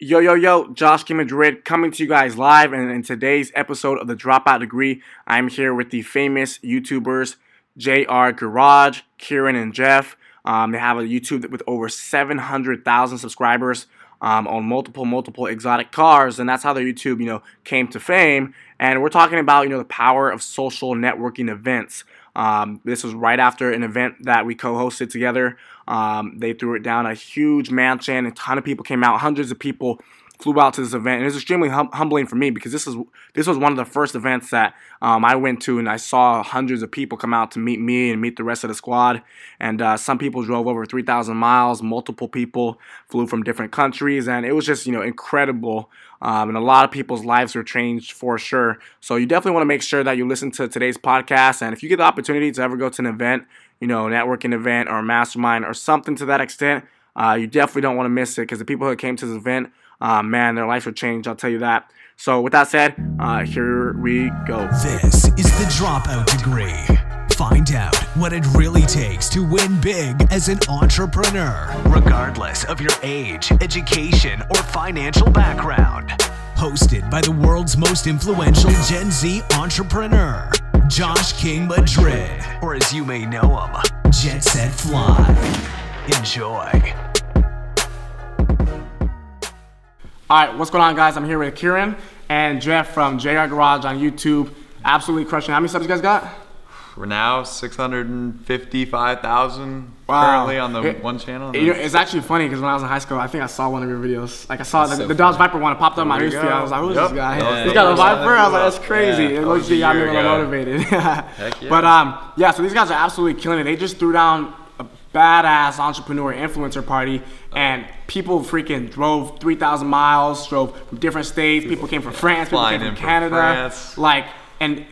Yo, yo, yo, Josh King Madrid coming to you guys live. And in today's episode of the Dropout Degree, I'm here with the famous YouTubers JR Garage, Kieran, and Jeff. Um, they have a YouTube with over 700,000 subscribers um, on multiple, multiple exotic cars. And that's how their YouTube, you know, came to fame. And we're talking about, you know, the power of social networking events. Um, this was right after an event that we co-hosted together. Um, they threw it down a huge mansion. A ton of people came out. Hundreds of people flew out to this event, and it was extremely hum- humbling for me because this is this was one of the first events that um, I went to, and I saw hundreds of people come out to meet me and meet the rest of the squad. And uh, some people drove over 3,000 miles. Multiple people flew from different countries, and it was just you know incredible. Um, and a lot of people's lives were changed for sure. So you definitely want to make sure that you listen to today's podcast, and if you get the opportunity to ever go to an event, you know, networking event or a mastermind or something to that extent. Uh, you definitely don't want to miss it because the people who came to this event uh, man, their life will change. I'll tell you that. So, with that said, uh, here we go. This is the Dropout Degree. Find out what it really takes to win big as an entrepreneur, regardless of your age, education, or financial background. Hosted by the world's most influential Gen Z entrepreneur, Josh King Madrid, or as you may know him, Jet Set Fly. Enjoy. All right, what's going on, guys? I'm here with Kieran and Jeff from JR Garage on YouTube. Absolutely crushing. How many subs you guys got? We're now 655,000 Wow. currently on the It- one channel. Know, it's actually funny because when I was in high school, I think I saw one of your videos. Like I saw the, the Dodge Viper one. It popped up on my newsfeed. I was like, "Who's Yep. this guy? Yeah, He's got a. Viper." I was like, "That's crazy." Yeah, It looks like me a little motivated. yeah. But um, yeah. So these guys are absolutely killing it. They just threw down badass entrepreneur influencer party, and people freaking drove 3,000 miles, drove from different states. People came from France. People Flying came from from Canada. France. Like and.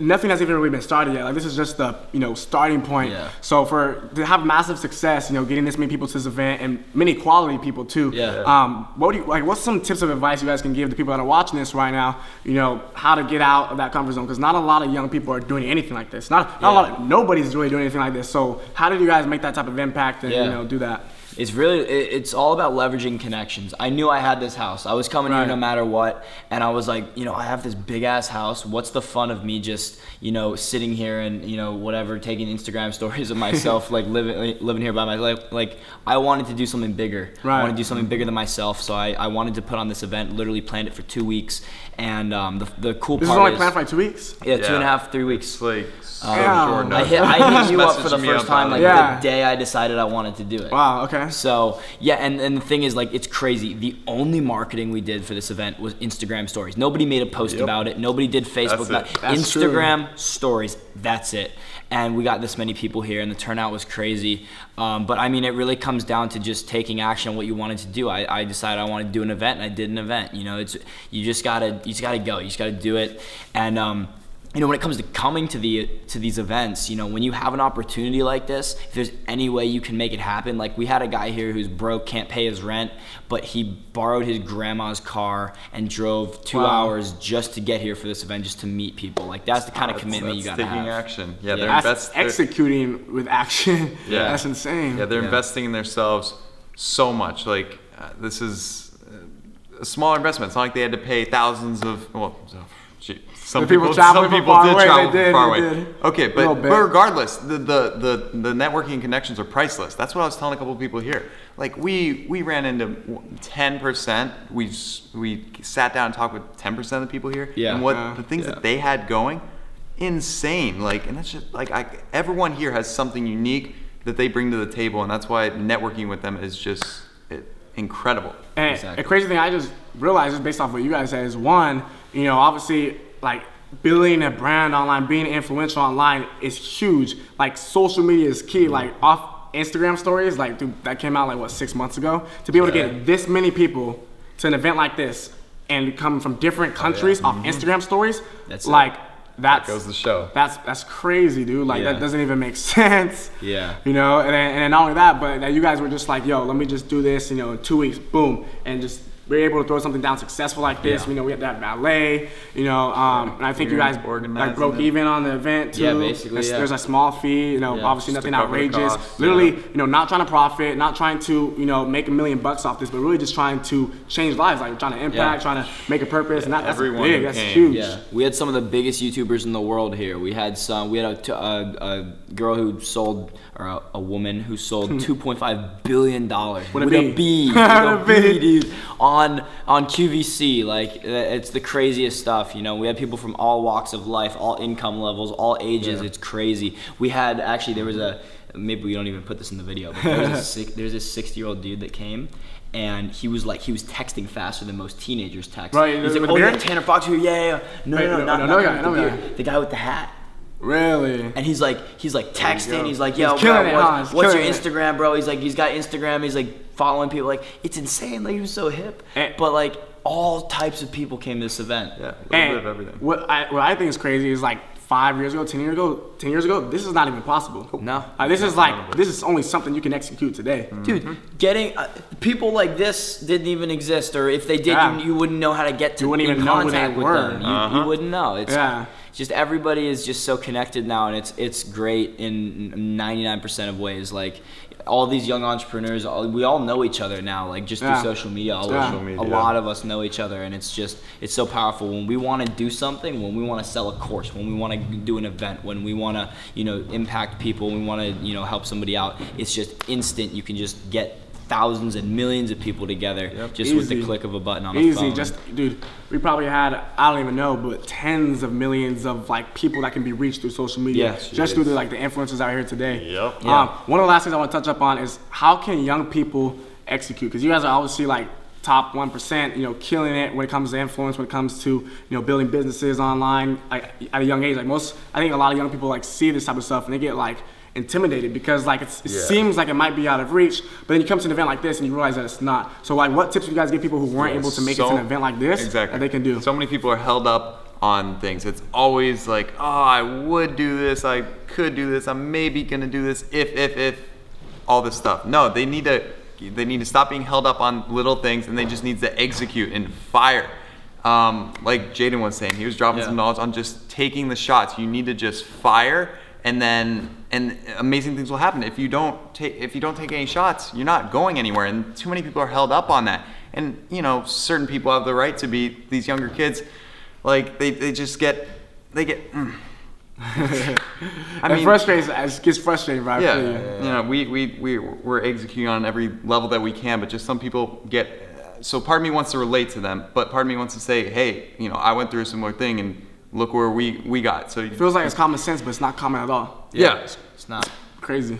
Nothing has even really been started yet. Like this is just the you know starting point. Yeah. So for to have massive success, you know, getting this many people to this event and many quality people too. Yeah. Um, what do you like? What's some tips of advice you guys can give the people that are watching this right now? You know, how to get out of that comfort zone because not a lot of young people are doing anything like this. Not, not a lot. Of, nobody's really doing anything like this. So how did you guys make that type of impact and Yeah. you know do that? It's really, it- it's all about leveraging connections. I knew I had this house. I was coming here no matter what, and I was like, you know, I have this big ass house. What's the fun of me just, you know, sitting here and you know whatever, taking Instagram stories of myself, like living living here by myself. Like I wanted to do something bigger. Right. I wanted to do something bigger than myself. So I, I wanted to put on this event. Literally planned it for two weeks, and um, the the cool This is part only planned for like two weeks. yeah, two and a Yeah. half, three weeks. It's like so Damn. short I hit, I hit you up for the first time like. Yeah. the day I decided I wanted to do it. Wow. Okay. So yeah, and, and the thing is, like, it's crazy. The only marketing we did for this event was Instagram stories. Nobody made a post Yep. about it. Nobody did Facebook. That's about. That's true. Instagram stories. That's it. And we got this many people here, and the turnout was crazy. Um, but I mean, it really comes down to just taking action on what you wanted to do. I, I decided I wanted to do an event, and I did an event. You know, it's you just gotta you just gotta go. You just gotta do it. And um, you know, when it comes to coming to the to these events, you know, when you have an opportunity like this, if there's any way you can make it happen, like we had a guy here who's broke, can't pay his rent, but he borrowed his grandma's car and drove two Wow. hours just to get here for this event, just to meet people. Like that's the kind of commitment you That's gotta taking have. action. Yeah, Yeah. they're That's invest- they're- executing with action. Yeah. That's insane. Yeah, they're Yeah. investing in themselves so much. Like uh, this is uh, a small investment. It's not like they had to pay thousands of well. so- gee, Some The people people, some people far did away, they travel did, far away. did. Okay, but, but regardless, the, the the the networking connections are priceless. That's what I was telling a couple of people here. Like we we ran into ten percent. We we sat down and talked with ten percent of the people here. Yeah. And what Yeah. the things Yeah. that they had going, insane. Like, and that's just like I, everyone here has something unique that they bring to the table, and that's why networking with them is just it, incredible. And Exactly. a crazy thing I just realized just based off what you guys said is one, you know, obviously like building a brand online, being influential online is huge. Like social media is key. Mm. Like off Instagram stories, like dude, that came out like what six months ago. To be able to get this many people to an event like this and come from different oh, countries off mm-hmm. Instagram stories, That's it. like that Goes the show. that's that's crazy, dude. Like Yeah. that doesn't even make sense. Yeah. You know, and then, and then not only that, but that you guys were just like, yo, let me just do this, you know, in two weeks, boom, and just we're able to throw something down successful like this. Yeah. You know, we have that ballet. You know, um, and I think you You're guys like broke it. even on the event too. Yeah, basically, There's, yeah. there's a small fee. You know, Yeah, obviously nothing cover outrageous. costs, Literally, yeah. you know, not trying to profit, not trying to you know make a million bucks off this, but really just trying to change lives. Like trying to impact, Yeah. trying to make a purpose, and that, that's everyone big. That's came. huge. Yeah, we had some of the biggest YouTubers in the world here. We had some. We had a, t- a, a girl who sold, or a, a woman who sold 2.5 billion dollars With a with B. a B, with With a a B. B, dude, on on on QVC. Like uh, it's the craziest stuff. You know, we had people from all walks of life, all income levels, all ages. It's crazy. We had actually there was a maybe we don't even put this in the video, but there was a there's this 60 year old dude that came. And he was like, he was texting faster than most teenagers text. Right, He's like, oh yeah. Tanner Fox here, yeah, yeah, yeah. No, Wait, no, no, no, not, no, not no the guy, no guy. The guy with the hat. Really. And he's like, he's like texting. He's like, yo, He's killing bro, it, what's. He's what's your killing it. Instagram, bro? He's like, he's got Instagram. He's like following people. Like, it's insane. Like, he was so hip. Eh. But like, all types of people came to this event. Yeah, a little bit of everything. What I, what I think is crazy is like five years ago, ten years ago, ten years ago, this is not even possible. No. Uh, this is like this is only something you can execute today. Dude, getting uh, people like this didn't even exist, or if they did, Yeah. you, you wouldn't know how to get to You wouldn't in even know who contact they with were. them. You, Uh-huh. you wouldn't know. It's Yeah. Just everybody is just so connected now, and it's it's great in 99% of ways. Like all these young entrepreneurs, all, we all know each other now. Like just Yeah. through social media, all- Social a media. lot of us know each other, and it's just it's so powerful when we want to do something, when we want to sell a course, when we want to do an event, when we want to you know impact people, we want to you know help somebody out. It's just instant. You can just get thousands and millions of people together just with the click of a button on a Easy, phone. Easy, just dude. We probably had I don't even know, but tens of millions of like people that can be reached through social media, Yeah, just through the like the influencers out here today. Yep. Yeah. Um, one of the last things I want to touch up on is how can young people execute? Because you guys are obviously like top one percent, you know, killing it when it comes to influence, when it comes to you know building businesses online like, at a young age. Like most, I think a lot of young people like see this type of stuff and they get like intimidated because like it's, it Yeah. seems like it might be out of reach, but then you come to an event like this and you realize that it's not. So like, what tips would you guys give people who weren't able to make it to an event like this exactly. that they can do? So many people are held up on things. It's always like, oh, I would do this, I could do this, I'm maybe gonna do this if, if, if, all this stuff. No, they need to, they need to stop being held up on little things, and they just need to execute and fire. Um, like Jaden was saying, he was dropping Yeah. some knowledge on just taking the shots. You need to just fire, and then and amazing things will happen. If you don't take if you don't take any shots, you're not going anywhere. And too many people are held up on that. And you know, certain people have the right to be these younger kids. Like they, they just get they get. mm. I it frustrates. It gets frustrating, right? yeah, you know, we, we, we, we're executing on every level that we can, but just some people get, so part of me wants to relate to them, but part of me wants to say, hey, you know, I went through a similar thing and look where we, we got. So It feels like it's common sense, but it's not common at all. yeah. it's not. Crazy.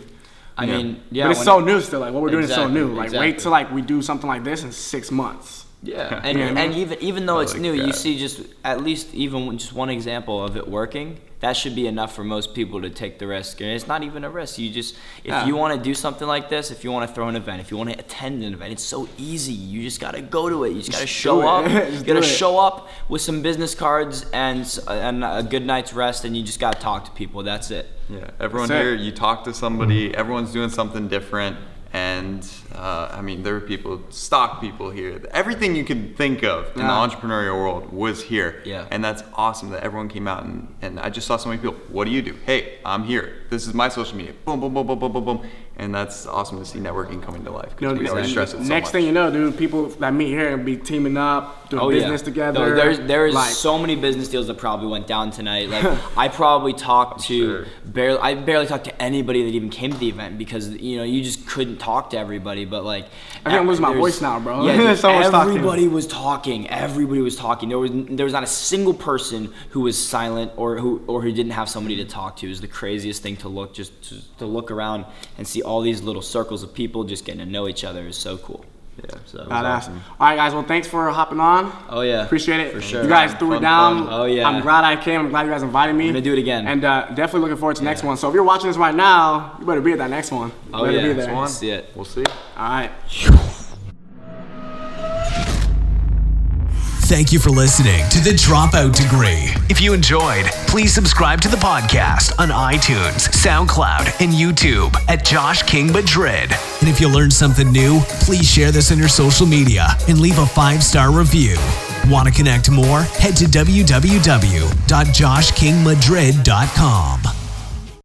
I Yeah. mean, yeah. but it's so it- new still. Like what we're doing is so new. Like exactly. wait till like we do something like this in six months. Yeah, and, You know what I and even even though it's like new, you see just at least even just one example of it working. That should be enough for most people to take the risk, and it's not even a risk. You just if Yeah. you want to do something like this, if you want to throw an event, if you want to attend an event, it's so easy. You just gotta go to it. You just gotta show up. you gotta show up with some business cards and and a good night's rest, and you just gotta talk to people. That's it. Yeah, everyone That's it. here, you talk to somebody, everyone's doing something different. And uh, I mean, there were people, stock people here. Everything you could think of in the entrepreneurial world was here. Yeah. And that's awesome that everyone came out. And, and I just saw so many people. What do you do? Hey, I'm here. This is my social media. Boom, boom, boom, boom, boom, boom, boom. And that's awesome to see networking coming to life. You know, we always stress it so next much. thing you know, dude, people that meet here and be teaming up, doing Oh, business yeah. together. No, there's there's like, so many business deals that probably went down tonight. Like I probably talked to sure. barely I barely talked to anybody that even came to the event because you know you just couldn't talk to everybody. But like I think I'm losing my voice now, bro. Yeah, dude, Someone's talking. everybody was talking. Everybody was talking. There was there was not a single person who was silent or who or who didn't have somebody to talk to. It was the craziest thing to look just to, to look around and see all these little circles of people just getting to know each other is so cool. Yeah. So Badass. All right, guys. Well, thanks for hopping on. Oh yeah, Appreciate it. for sure. You guys threw it down. fun. Oh, yeah. I'm glad I came. I'm glad you guys invited me. We're gonna do it again. And uh, definitely looking forward to the next one. So if you're watching this right now, you better be at that next one. You Oh, better yeah. be Next there. One. See it. We'll see. All right. Thank you for listening to The Dropout Degree. If you enjoyed, please subscribe to the podcast on iTunes, SoundCloud, and YouTube at Josh King Madrid. And if you learned something new, please share this on your social media and leave a five star review. Want to connect more? Head to www.joshkingmadrid.com.